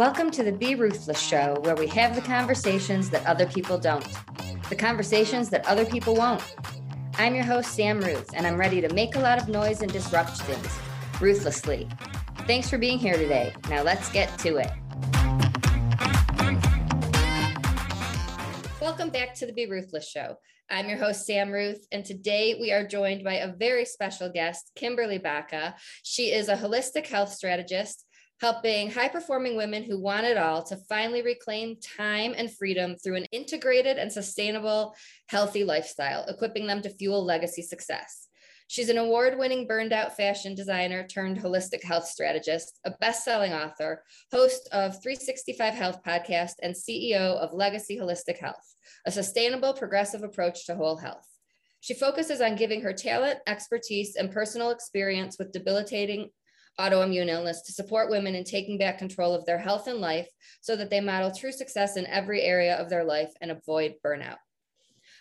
Welcome to the Be Ruthless Show, where we have the conversations that other people don't, the conversations that other people won't. I'm your host, Sam Ruth, and I'm ready to make a lot of noise and disrupt things ruthlessly. Thanks for being here today. Now let's get to it. Welcome back to the Be Ruthless Show. I'm your host, Sam Ruth, and today we are joined by a very special guest, Kimberly Baca. She is a holistic health strategist helping high performing women who want it all to finally reclaim time and freedom through an integrated and sustainable, healthy lifestyle, equipping them to fuel legacy success. She's an award winning burned out fashion designer turned holistic health strategist, a best selling author, host of 365 Health podcast, and CEO of Legacy Holistic Health, a sustainable, progressive approach to whole health. She focuses on giving her talent, expertise, and personal experience with debilitating autoimmune illness to support women in taking back control of their health and life so that they model true success in every area of their life and avoid burnout.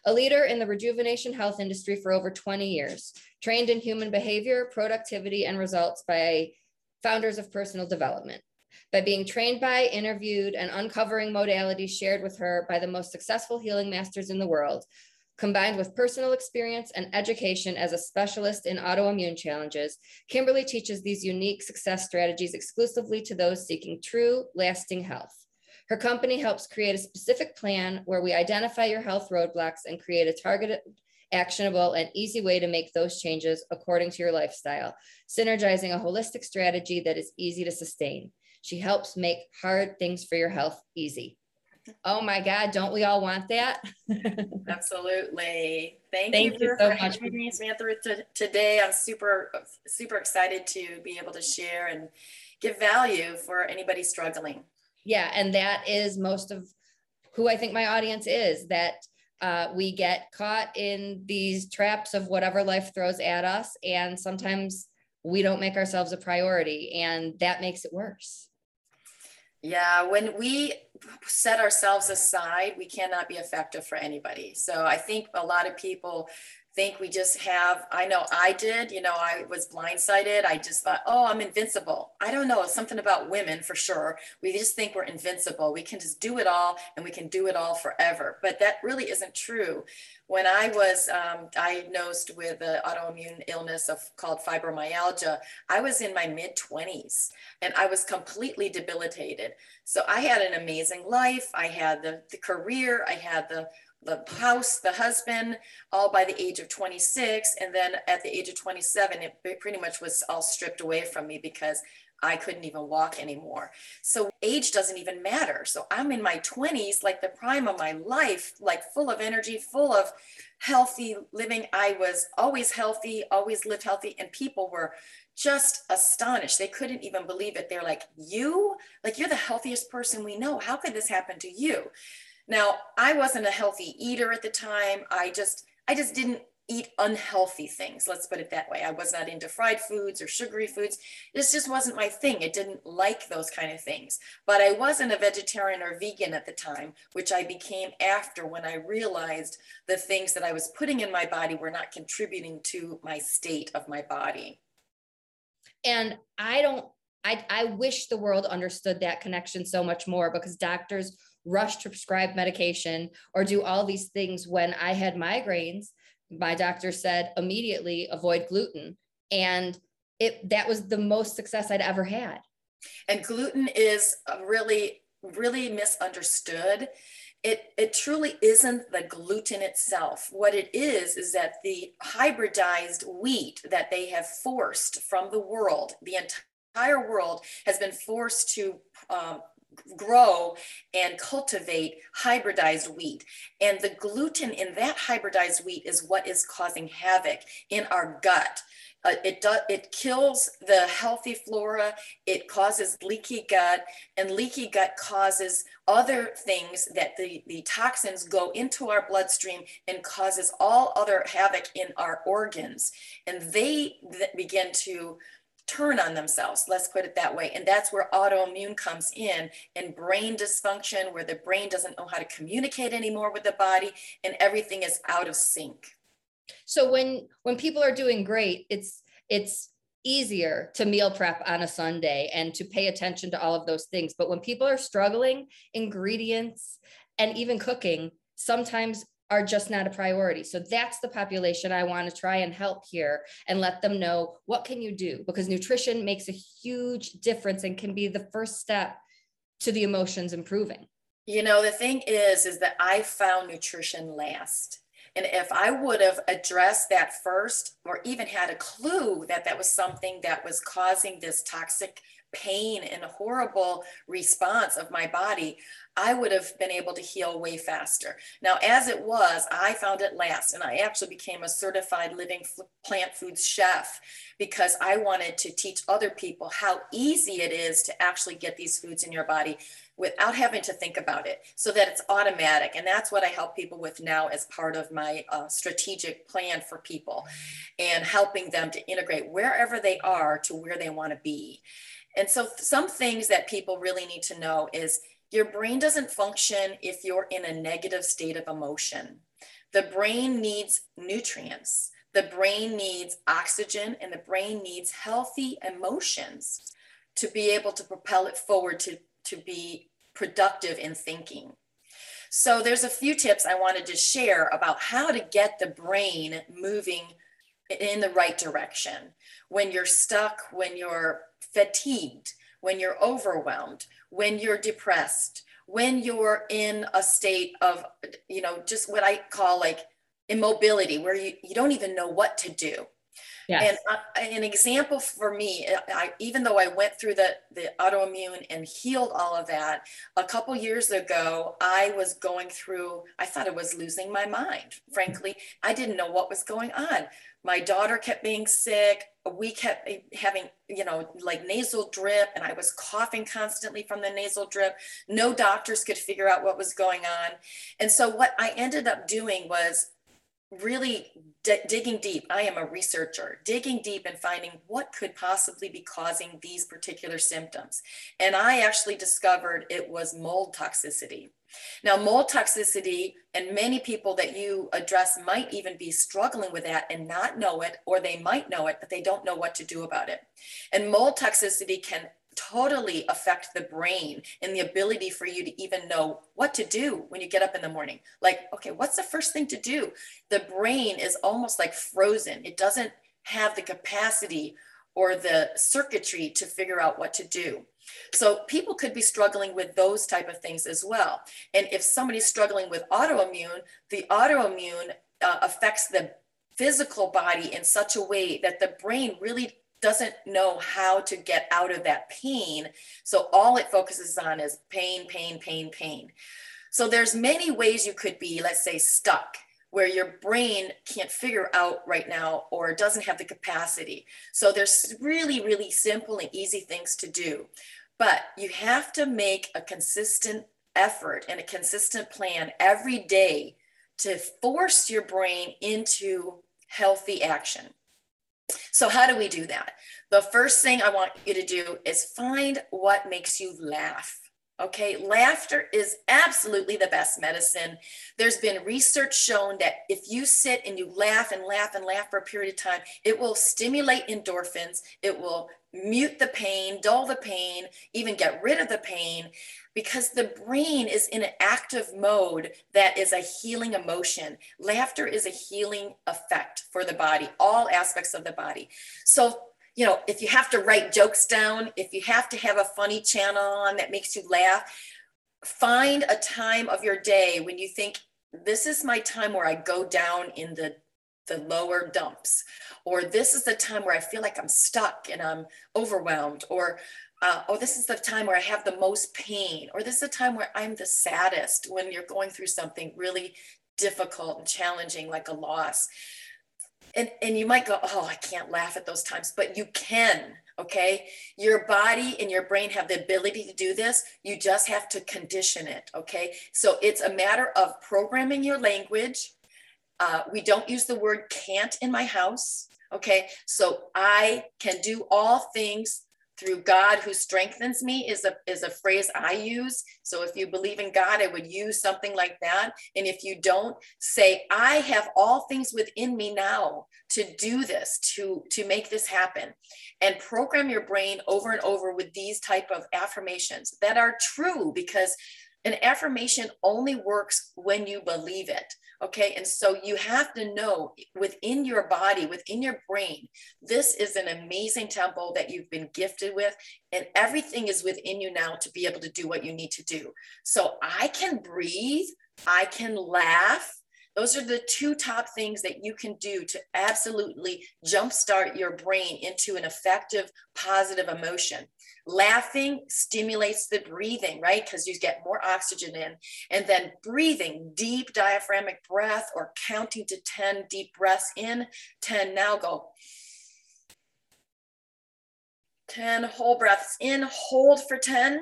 A leader in the rejuvenation health industry for over 20 years, trained in human behavior, productivity, and results by founders of personal development. By being trained by, interviewed, and uncovering modalities shared with her by the most successful healing masters in the world, Combined with personal experience and education as a specialist in autoimmune challenges, Kimberly teaches these unique success strategies exclusively to those seeking true, lasting health. Her company helps create a specific plan where we identify your health roadblocks and create a targeted, actionable, and easy way to make those changes according to your lifestyle, synergizing a holistic strategy that is easy to sustain. She helps make hard things for your health easy. Oh my God, don't we all want that? Absolutely. Thank, Thank you, you, for, so for having me, Samantha, to, today. I'm super, super excited to be able to share and give value for anybody struggling. Yeah, and that is most of who I think my audience is that uh, we get caught in these traps of whatever life throws at us. And sometimes we don't make ourselves a priority, and that makes it worse. Yeah, when we set ourselves aside, we cannot be effective for anybody. So I think a lot of people think we just have, I know I did, you know, I was blindsided. I just thought, oh, I'm invincible. I don't know, something about women for sure. We just think we're invincible. We can just do it all and we can do it all forever. But that really isn't true. When I was um, diagnosed with an autoimmune illness of called fibromyalgia, I was in my mid 20s and I was completely debilitated. So I had an amazing life. I had the, the career, I had the the house, the husband, all by the age of 26. And then at the age of 27, it pretty much was all stripped away from me because I couldn't even walk anymore. So age doesn't even matter. So I'm in my 20s, like the prime of my life, like full of energy, full of healthy living. I was always healthy, always lived healthy, and people were just astonished. They couldn't even believe it. They're like, You? Like, you're the healthiest person we know. How could this happen to you? Now, I wasn't a healthy eater at the time. I just, I just didn't eat unhealthy things. Let's put it that way. I was not into fried foods or sugary foods. This just wasn't my thing. It didn't like those kind of things. But I wasn't a vegetarian or vegan at the time, which I became after when I realized the things that I was putting in my body were not contributing to my state of my body. And I don't I, I wish the world understood that connection so much more because doctors rush to prescribe medication or do all these things when I had migraines. My doctor said immediately avoid gluten. And it that was the most success I'd ever had. And gluten is really, really misunderstood. It, it truly isn't the gluten itself. What it is, is that the hybridized wheat that they have forced from the world, the entire world has been forced to um, grow and cultivate hybridized wheat. And the gluten in that hybridized wheat is what is causing havoc in our gut. Uh, it does it kills the healthy flora it causes leaky gut and leaky gut causes other things that the the toxins go into our bloodstream and causes all other havoc in our organs and they begin to turn on themselves, let's put it that way. And that's where autoimmune comes in and brain dysfunction, where the brain doesn't know how to communicate anymore with the body and everything is out of sync. So when when people are doing great, it's it's easier to meal prep on a Sunday and to pay attention to all of those things. But when people are struggling, ingredients and even cooking sometimes are just not a priority. So that's the population I want to try and help here and let them know what can you do because nutrition makes a huge difference and can be the first step to the emotions improving. You know, the thing is is that I found nutrition last. And if I would have addressed that first, or even had a clue that that was something that was causing this toxic pain and horrible response of my body, I would have been able to heal way faster. Now, as it was, I found it last, and I actually became a certified living plant foods chef because I wanted to teach other people how easy it is to actually get these foods in your body without having to think about it so that it's automatic. And that's what I help people with now as part of my uh, strategic plan for people and helping them to integrate wherever they are to where they want to be. And so, some things that people really need to know is your brain doesn't function if you're in a negative state of emotion. The brain needs nutrients, the brain needs oxygen, and the brain needs healthy emotions to be able to propel it forward to, to be productive in thinking. So, there's a few tips I wanted to share about how to get the brain moving in the right direction. When you're stuck, when you're fatigued, when you're overwhelmed, when you're depressed, when you're in a state of, you know, just what I call like immobility, where you, you don't even know what to do. Yes. And uh, an example for me, I, even though I went through the, the autoimmune and healed all of that, a couple years ago, I was going through, I thought I was losing my mind. Frankly, I didn't know what was going on my daughter kept being sick we kept having you know like nasal drip and i was coughing constantly from the nasal drip no doctors could figure out what was going on and so what i ended up doing was really d- digging deep i am a researcher digging deep and finding what could possibly be causing these particular symptoms and i actually discovered it was mold toxicity now, mold toxicity, and many people that you address might even be struggling with that and not know it, or they might know it, but they don't know what to do about it. And mold toxicity can totally affect the brain and the ability for you to even know what to do when you get up in the morning. Like, okay, what's the first thing to do? The brain is almost like frozen, it doesn't have the capacity or the circuitry to figure out what to do. So people could be struggling with those type of things as well. And if somebody's struggling with autoimmune, the autoimmune uh, affects the physical body in such a way that the brain really doesn't know how to get out of that pain. So all it focuses on is pain, pain, pain, pain. So there's many ways you could be, let's say, stuck where your brain can't figure out right now or doesn't have the capacity. So there's really, really simple and easy things to do. But you have to make a consistent effort and a consistent plan every day to force your brain into healthy action. So, how do we do that? The first thing I want you to do is find what makes you laugh. Okay, laughter is absolutely the best medicine. There's been research shown that if you sit and you laugh and laugh and laugh for a period of time, it will stimulate endorphins, it will mute the pain, dull the pain, even get rid of the pain, because the brain is in an active mode that is a healing emotion. Laughter is a healing effect for the body, all aspects of the body. So you know, if you have to write jokes down, if you have to have a funny channel on that makes you laugh, find a time of your day when you think, this is my time where I go down in the the lower dumps or this is the time where i feel like i'm stuck and i'm overwhelmed or uh, oh this is the time where i have the most pain or this is the time where i'm the saddest when you're going through something really difficult and challenging like a loss. And and you might go oh i can't laugh at those times but you can okay? Your body and your brain have the ability to do this. You just have to condition it okay? So it's a matter of programming your language. Uh, we don't use the word can't in my house okay? So i can do all things through God who strengthens me is a is a phrase I use. So if you believe in God, I would use something like that. And if you don't, say, I have all things within me now to do this, to to make this happen. And program your brain over and over with these type of affirmations that are true because an affirmation only works when you believe it. Okay. And so you have to know within your body, within your brain, this is an amazing temple that you've been gifted with, and everything is within you now to be able to do what you need to do. So I can breathe, I can laugh. Those are the two top things that you can do to absolutely jumpstart your brain into an effective, positive emotion. Laughing stimulates the breathing, right? Because you get more oxygen in. And then breathing, deep diaphragmatic breath or counting to 10 deep breaths in. 10, now go. 10 whole breaths in, hold for 10.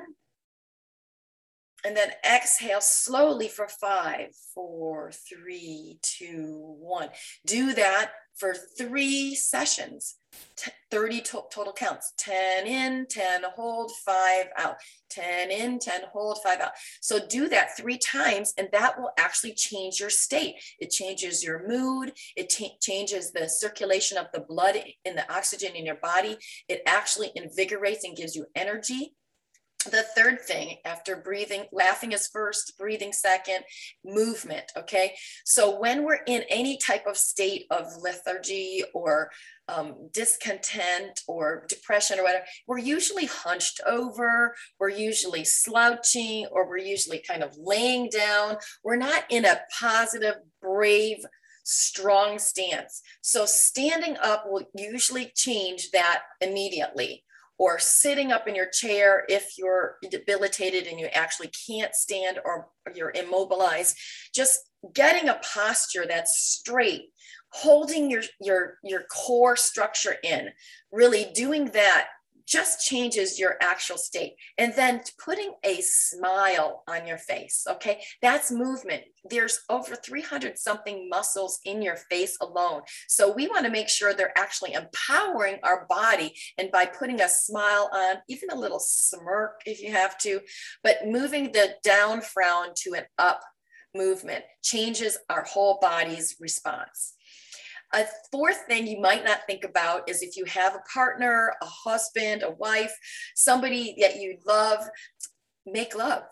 And then exhale slowly for five, four, three, two, one. Do that for three sessions. 30 to total counts. 10 in 10 hold 5 out. 10 in 10 hold 5 out. So do that three times and that will actually change your state. It changes your mood. It changes the circulation of the blood and the oxygen in your body. It actually invigorates and gives you energy the third thing after breathing laughing is first breathing second movement okay? So when we're in any type of state of lethargy or um, discontent or depression or whatever we're usually hunched over we're usually slouching or we're usually kind of laying down. We're not in a positive brave strong stance. So standing up will usually change that immediately or sitting up in your chair if you're debilitated and you actually can't stand or you're immobilized just getting a posture that's straight holding your your your core structure in really doing that just changes your actual state. And then putting a smile on your face, okay? That's movement. There's over 300 something muscles in your face alone. So we want to make sure they're actually empowering our body. And by putting a smile on, even a little smirk if you have to, but moving the down frown to an up movement changes our whole body's response. A fourth thing you might not think about is if you have a partner, a husband, a wife, somebody that you love, make love.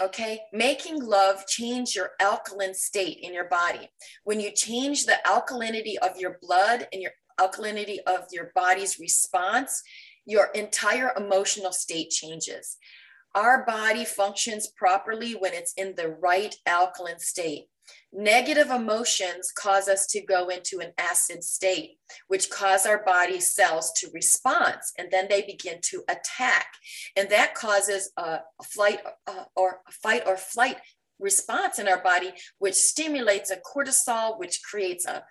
Okay, making love change your alkaline state in your body. When you change the alkalinity of your blood and your alkalinity of your body's response, your entire emotional state changes. Our body functions properly when it's in the right alkaline state. Negative emotions cause us to go into an acid state, which cause our body cells to respond, and then they begin to attack. And that causes a, flight uh, or a fight or flight response in our body, which stimulates a cortisol, which creates a,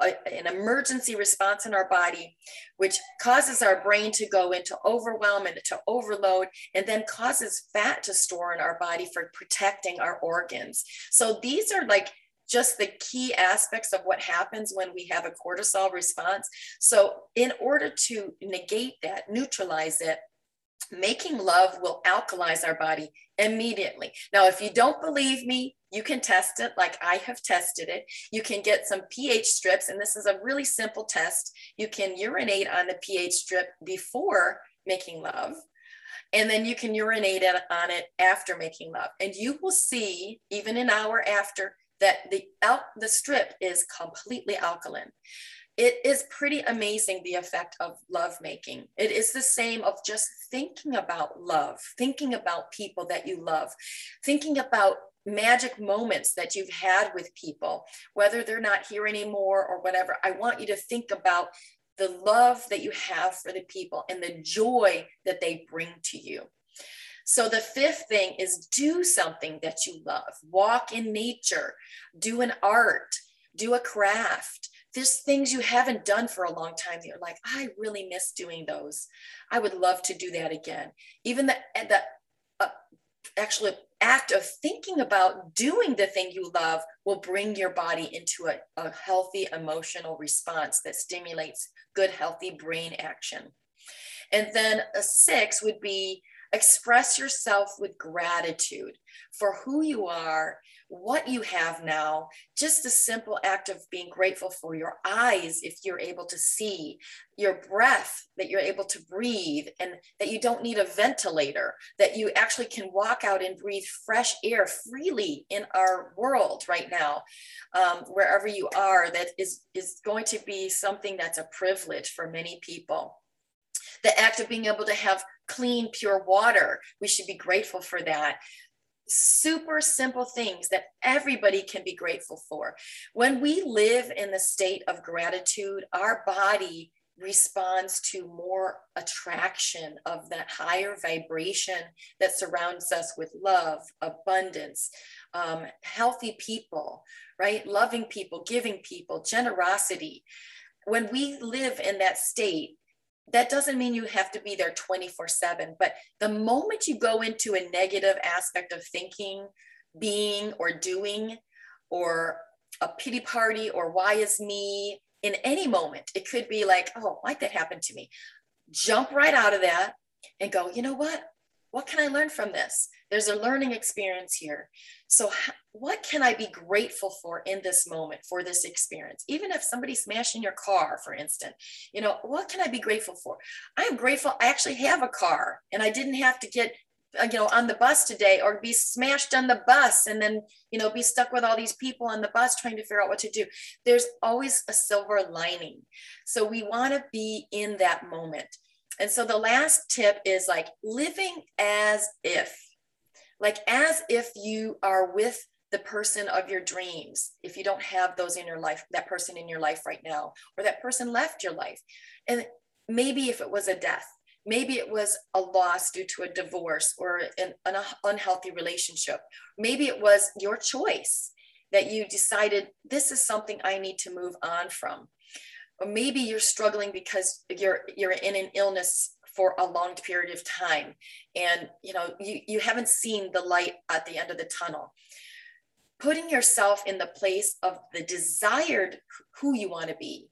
an emergency response in our body, which causes our brain to go into overwhelm and to overload, and then causes fat to store in our body for protecting our organs. So these are like just the key aspects of what happens when we have a cortisol response. So, in order to negate that, neutralize it, making love will alkalize our body immediately. Now, if you don't believe me, you can test it like I have tested it. You can get some pH strips, and this is a really simple test. You can urinate on the pH strip before making love, and then you can urinate on it after making love. And you will see, even an hour after, that the, the strip is completely alkaline. It is pretty amazing the effect of love making. It is the same of just thinking about love, thinking about people that you love, thinking about magic moments that you've had with people, whether they're not here anymore or whatever. I want you to think about the love that you have for the people and the joy that they bring to you. So the fifth thing is do something that you love. Walk in nature, do an art, do a craft. There's things you haven't done for a long time that you're like, I really miss doing those. I would love to do that again. Even the, the uh, actual act of thinking about doing the thing you love will bring your body into a, a healthy emotional response that stimulates good, healthy brain action. And then a six would be express yourself with gratitude for who you are what you have now, just the simple act of being grateful for your eyes, if you're able to see, your breath, that you're able to breathe, and that you don't need a ventilator, that you actually can walk out and breathe fresh air freely in our world right now, um, wherever you are, that is, is going to be something that's a privilege for many people. The act of being able to have clean, pure water, we should be grateful for that super simple things that everybody can be grateful for. When we live in the state of gratitude, our body responds to more attraction of that higher vibration that surrounds us with love, abundance, um, healthy people, right? Loving people, giving people, generosity. When we live in that state, that doesn't mean you have to be there 24 7 but the moment you go into a negative aspect of thinking being or doing or a pity party or why is me in any moment it could be like oh why'd that happen to me jump right out of that and go you know what what can I learn from this? There's a learning experience here. So, what can I be grateful for in this moment for this experience? Even if somebody smashed in your car, for instance, you know, what can I be grateful for? I am grateful I actually have a car and I didn't have to get uh, you know on the bus today or be smashed on the bus and then you know be stuck with all these people on the bus trying to figure out what to do there's always a silver lining so we want to be in that moment and so the last tip is like living as if, like as if you are with the person of your dreams. If you don't have those in your life, that person in your life right now, or that person left your life. And maybe if it was a death, maybe it was a loss due to a divorce or an, an unhealthy relationship. Maybe it was your choice that you decided this is something I need to move on from or maybe you're struggling because you're you're in an illness for a long period of time and you know you, you haven't seen the light at the end of the tunnel putting yourself in the place of the desired who you want to be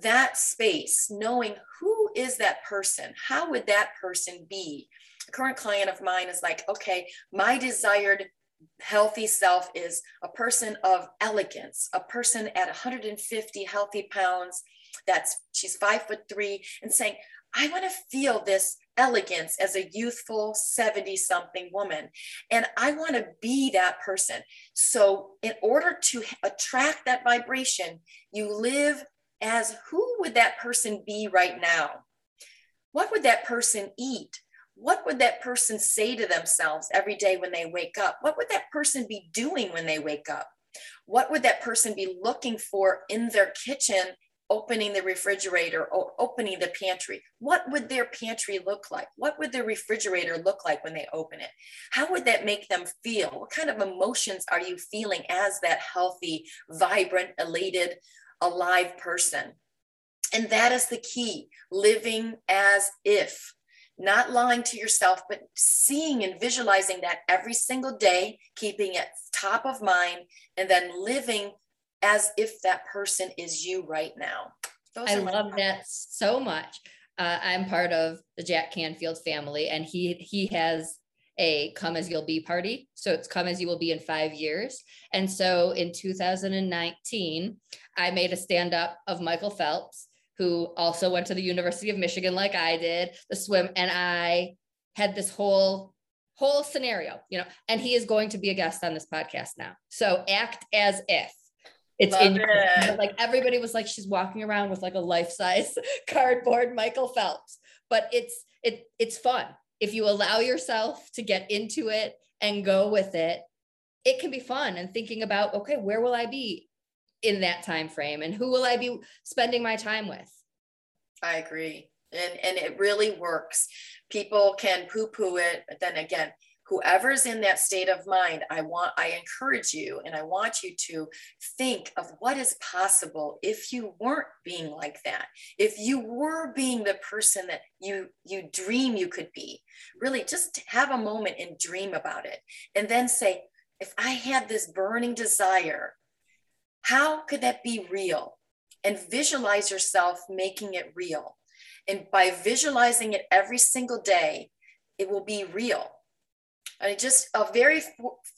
that space knowing who is that person how would that person be a current client of mine is like okay my desired healthy self is a person of elegance, a person at 150 healthy pounds. That's she's five foot three, and saying, I want to feel this elegance as a youthful 70 something woman. And I want to be that person. So, in order to attract that vibration, you live as who would that person be right now? What would that person eat? what would that person say to themselves every day when they wake up? What would that person be doing when they wake up? What would that person be looking for in their kitchen, opening the refrigerator or opening the pantry? What would their pantry look like? What would their refrigerator look like when they open it? How would that make them feel? What kind of emotions are you feeling as that healthy, vibrant, elated, alive person? And that is the key living as if not lying to yourself, but seeing and visualizing that every single day, keeping it top of mind, and then living as if that person is you right now. Those I love that so much. Uh, I'm part of the Jack Canfield family, and he he has a come as you'll be party. So it's come as you will be in five years. And so in 2019, I made a stand up of Michael Phelps who also went to the University of Michigan like I did, the swim, and I had this whole whole scenario, you know, and he is going to be a guest on this podcast now. So act as if it's Love in it. like everybody was like she's walking around with like a life-size cardboard Michael Phelps, but it's it it's fun. If you allow yourself to get into it and go with it, it can be fun and thinking about okay, where will I be in that time frame and who will i be spending my time with? I agree. And and it really works. People can poo poo it but then again whoever's in that state of mind i want i encourage you and i want you to think of what is possible if you weren't being like that if you were being the person that you you dream you could be really just have a moment and dream about it and then say if i had this burning desire how could that be real? And visualize yourself making it real. And by visualizing it every single day, it will be real. And just a very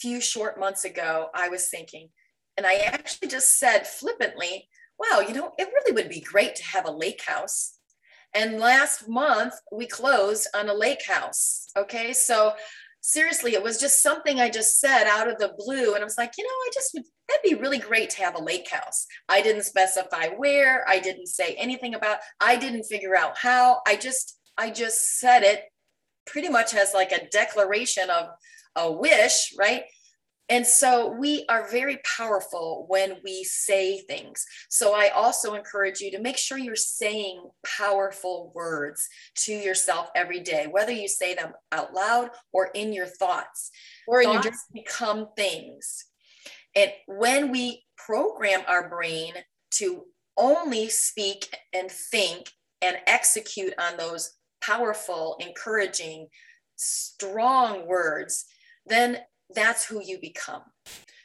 few short months ago, I was thinking, and I actually just said flippantly, wow, you know, it really would be great to have a lake house. And last month we closed on a lake house. Okay. So seriously, it was just something I just said out of the blue. And I was like, you know, I just would, that'd be really great to have a lake house. I didn't specify where, I didn't say anything about, I didn't figure out how. I just, I just said it pretty much as like a declaration of a wish, right? And so we are very powerful when we say things. So I also encourage you to make sure you're saying powerful words to yourself every day, whether you say them out loud or in your thoughts. Or in thoughts just become things. And when we program our brain to only speak and think and execute on those powerful, encouraging, strong words, then that's who you become.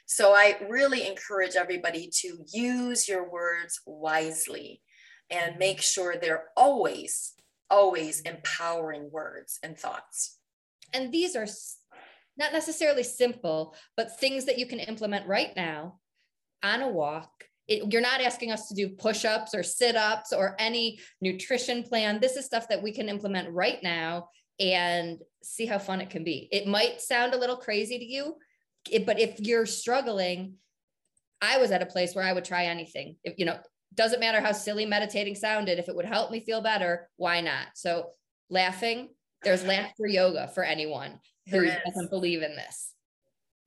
So I really encourage everybody to use your words wisely and make sure they're always, always empowering words and thoughts. And these are not necessarily simple, but things that you can implement right now on a walk. It, you're not asking us to do push ups or sit ups or any nutrition plan. This is stuff that we can implement right now and see how fun it can be. It might sound a little crazy to you, but if you're struggling, I was at a place where I would try anything. If, you know, doesn't matter how silly meditating sounded, if it would help me feel better, why not? So laughing, there's laughter yoga for anyone who doesn't believe in this.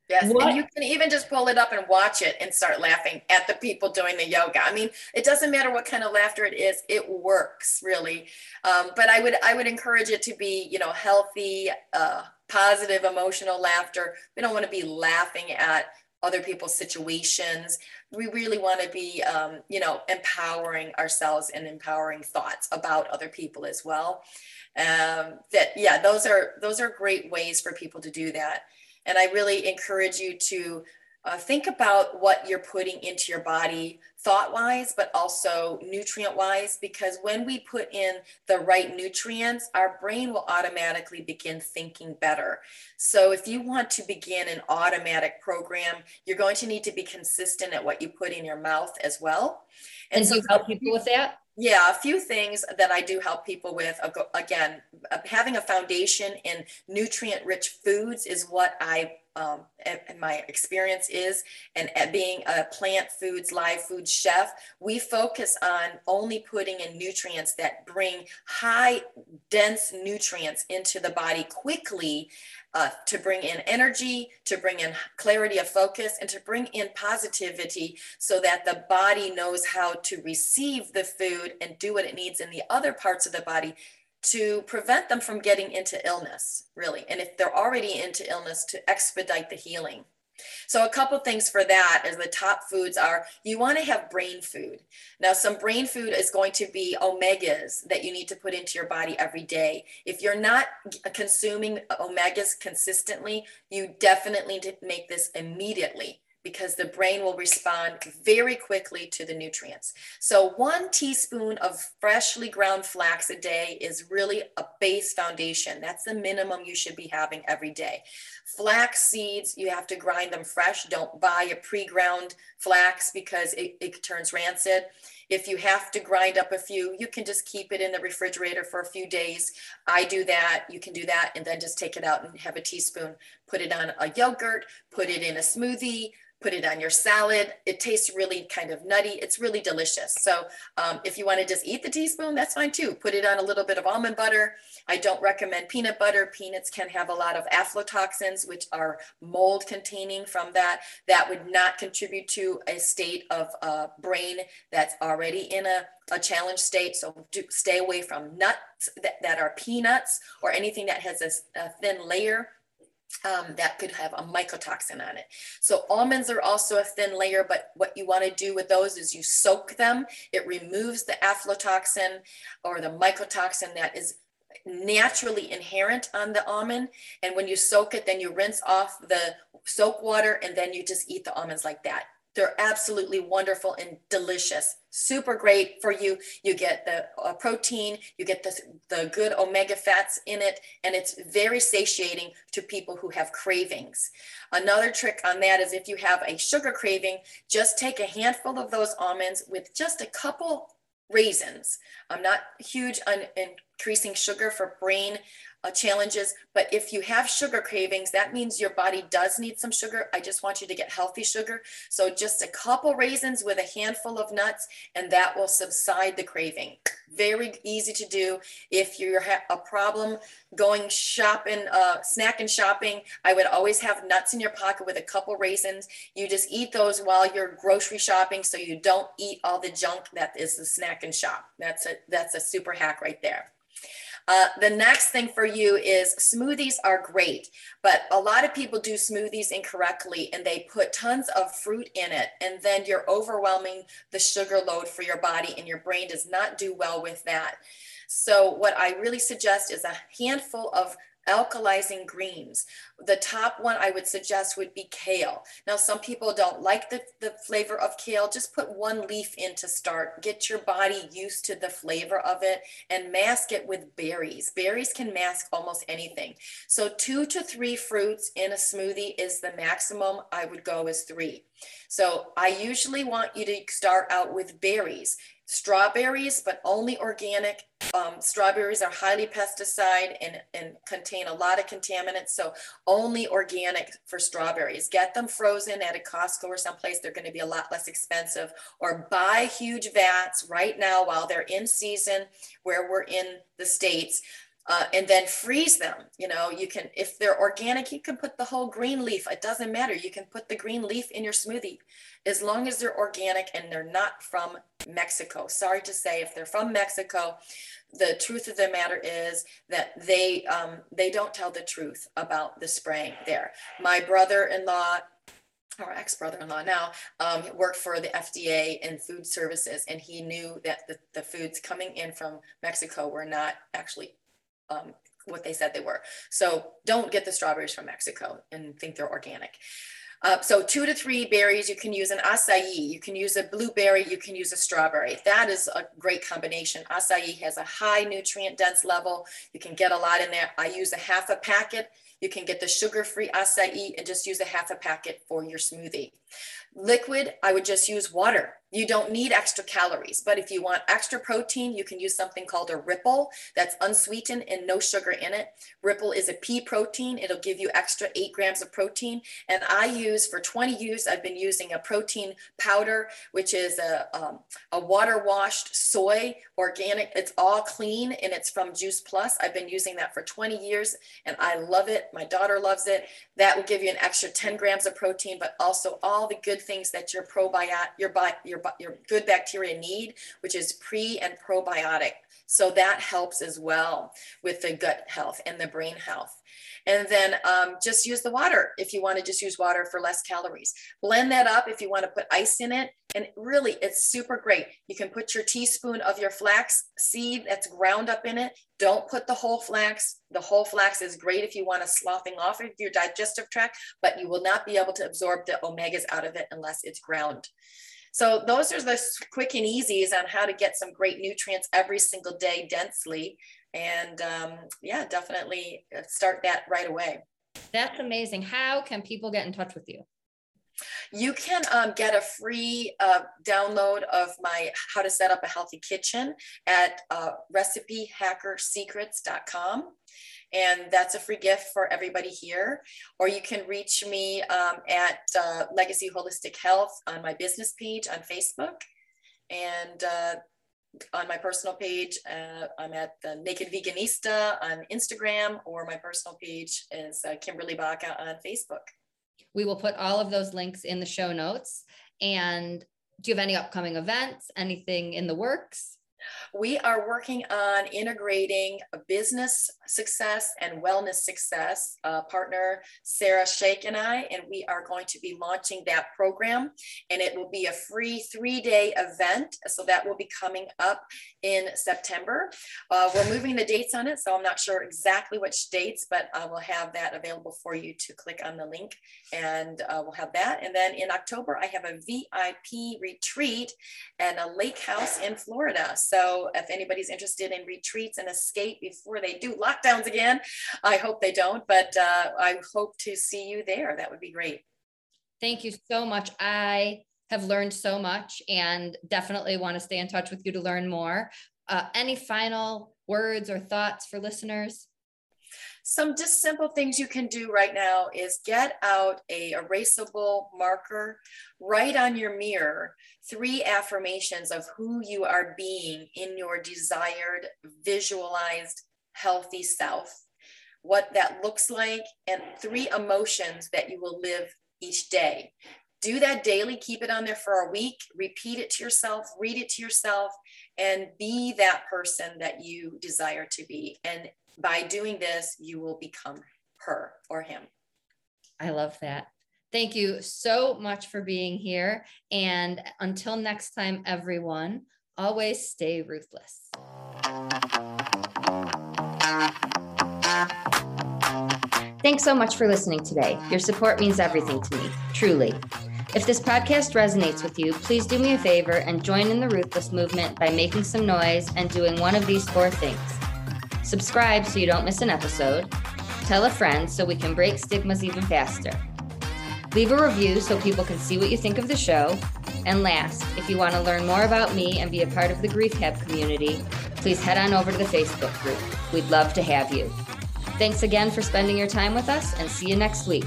Yes, what? and you can even just pull it up and watch it and start laughing at the people doing the yoga. I mean, it doesn't matter what kind of laughter it is; it works really. Um, but I would I would encourage it to be you know healthy, uh, positive, emotional laughter. We don't want to be laughing at other people's situations. We really want to be um, you know empowering ourselves and empowering thoughts about other people as well. Um, that yeah, those are those are great ways for people to do that. And I really encourage you to uh, think about what you're putting into your body thought wise, but also nutrient wise, because when we put in the right nutrients, our brain will automatically begin thinking better. So if you want to begin an automatic program, you're going to need to be consistent at what you put in your mouth as well. And, and so help people with that? Yeah, a few things that I do help people with. Again, having a foundation in nutrient rich foods is what I, um, and my experience is. And being a plant foods, live food chef, we focus on only putting in nutrients that bring high dense nutrients into the body quickly uh, to bring in energy, to bring in clarity of focus, and to bring in positivity so that the body knows how to receive the food and do what it needs in the other parts of the body to prevent them from getting into illness, really. And if they're already into illness, to expedite the healing. So a couple things for that as the top foods are you want to have brain food. Now some brain food is going to be omegas that you need to put into your body every day. If you're not consuming omegas consistently, you definitely need to make this immediately because the brain will respond very quickly to the nutrients. So, one teaspoon of freshly ground flax a day is really a base foundation. That's the minimum you should be having every day. Flax seeds, you have to grind them fresh. Don't buy a pre ground flax because it, it turns rancid. If you have to grind up a few, you can just keep it in the refrigerator for a few days. I do that. You can do that and then just take it out and have a teaspoon, put it on a yogurt, put it in a smoothie, put it on your salad. It tastes really kind of nutty. It's really delicious. So um, if you want to just eat the teaspoon, that's fine too. Put it on a little bit of almond butter. I don't recommend peanut butter. Peanuts can have a lot of aflatoxins, which are mold containing from that. That would not contribute to a state of uh, brain that's already in a, a challenge state. So do, stay away from nuts that, that are peanuts or anything that has a, a thin layer um, that could have a mycotoxin on it. So almonds are also a thin layer, but what you want to do with those is you soak them. It removes the aflatoxin or the mycotoxin that is naturally inherent on the almond. And when you soak it, then you rinse off the soak water and then you just eat the almonds like that. They're absolutely wonderful and delicious. Super great for you. You get the uh, protein, you get the, the good omega fats in it, and it's very satiating to people who have cravings. Another trick on that is if you have a sugar craving, just take a handful of those almonds with just a couple raisins. I'm not huge on increasing sugar for brain uh, challenges. But if you have sugar cravings, that means your body does need some sugar. I just want you to get healthy sugar. So just a couple raisins with a handful of nuts, and that will subside the craving. Very easy to do. If you have a problem going shopping, uh, snacking shopping, I would always have nuts in your pocket with a couple raisins. You just eat those while you're grocery shopping, so you don't eat all the junk that is the snack and shop. That's a that's a super hack right there. Uh, the next thing for you is smoothies are great, but a lot of people do smoothies incorrectly and they put tons of fruit in it. And then you're overwhelming the sugar load for your body, and your brain does not do well with that. So, what I really suggest is a handful of alkalizing greens. The top one I would suggest would be kale. Now, some people don't like the, the flavor of kale. Just put one leaf in to start. Get your body used to the flavor of it and mask it with berries. Berries can mask almost anything. So two to three fruits in a smoothie is the maximum. I would go as three. So I usually want you to start out with berries strawberries, but only organic. Um, strawberries are highly pesticide and, and contain a lot of contaminants. So only organic for strawberries. Get them frozen at a Costco or someplace. They're going to be a lot less expensive. Or buy huge vats right now while they're in season where we're in the States. Uh, and then freeze them. You know, you can, if they're organic, you can put the whole green leaf. It doesn't matter. You can put the green leaf in your smoothie as long as they're organic and they're not from Mexico. Sorry to say, if they're from Mexico, the truth of the matter is that they um, they don't tell the truth about the spraying there. My brother-in-law our ex-brother-in-law now um, worked for the FDA and food services, and he knew that the, the foods coming in from Mexico were not actually um, what they said they were. So don't get the strawberries from Mexico and think they're organic. Uh, so two to three berries, you can use an acai, you can use a blueberry, you can use a strawberry. That is a great combination. Acai has a high nutrient dense level. You can get a lot in there. I use a half a packet. You can get the sugar-free acai and just use a half a packet for your smoothie. Liquid, I would just use water. You don't need extra calories, but if you want extra protein, you can use something called a Ripple that's unsweetened and no sugar in it. Ripple is a pea protein. It'll give you extra eight grams of protein. And I use for 20 years, I've been using a protein powder, which is a, um, a water washed soy organic. It's all clean and it's from Juice Plus. I've been using that for 20 years and I love it. My daughter loves it. That will give you an extra 10 grams of protein, but also all the good things that your probiotic, your, your, your good bacteria need, which is pre and probiotic. So that helps as well with the gut health and the brain health. And then um, just use the water if you want to just use water for less calories. Blend that up if you want to put ice in it. And really, it's super great. You can put your teaspoon of your flax seed that's ground up in it. Don't put the whole flax. The whole flax is great if you want to sloughing off of your digestive tract, but you will not be able to absorb the omegas out of it unless it's ground. So those are the quick and easies on how to get some great nutrients every single day densely and um, yeah, definitely uh, start that right away. That's amazing. How can people get in touch with you? You can um, get a free uh, download of my How to Set Up a Healthy Kitchen at uh, recipehackersecrets.com. And that's a free gift for everybody here. Or you can reach me um, at uh, Legacy Holistic Health on my business page on Facebook. And uh, on my personal page. Uh, I'm at the Naked Veganista on Instagram, or my personal page is uh, Kimberly Baca on Facebook. We will put all of those links in the show notes. And do you have any upcoming events? Anything in the works? We are working on integrating business success and wellness success. Uh, partner Sarah Shake and I, and we are going to be launching that program, and it will be a free three-day event. So that will be coming up in September. Uh, we're moving the dates on it, so I'm not sure exactly which dates, but I will have that available for you to click on the link, and uh, we'll have that. And then in October, I have a VIP retreat and a lake house in Florida. So if anybody's interested in retreats and escape before they do lockdowns again, I hope they don't, but uh, I hope to see you there. That would be great. Thank you so much. I have learned so much and definitely want to stay in touch with you to learn more. Uh, any final words or thoughts for listeners? Some just simple things you can do right now is get out a erasable marker, write on your mirror three affirmations of who you are being in your desired, visualized, healthy self, what that looks like, and three emotions that you will live each day. Do that daily, keep it on there for a week, repeat it to yourself, read it to yourself, and be that person that you desire to be. And by doing this, you will become her or him. I love that. Thank you so much for being here. And until next time, everyone, always stay ruthless. Thanks so much for listening today. Your support means everything to me, truly. If this podcast resonates with you, please do me a favor and join in the Ruthless movement by making some noise and doing one of these four things. Subscribe so you don't miss an episode. Tell a friend so we can break stigmas even faster. Leave a review so people can see what you think of the show. And last, if you want to learn more about me and be a part of the Grief Hab community, please head on over to the Facebook group. We'd love to have you. Thanks again for spending your time with us and see you next week.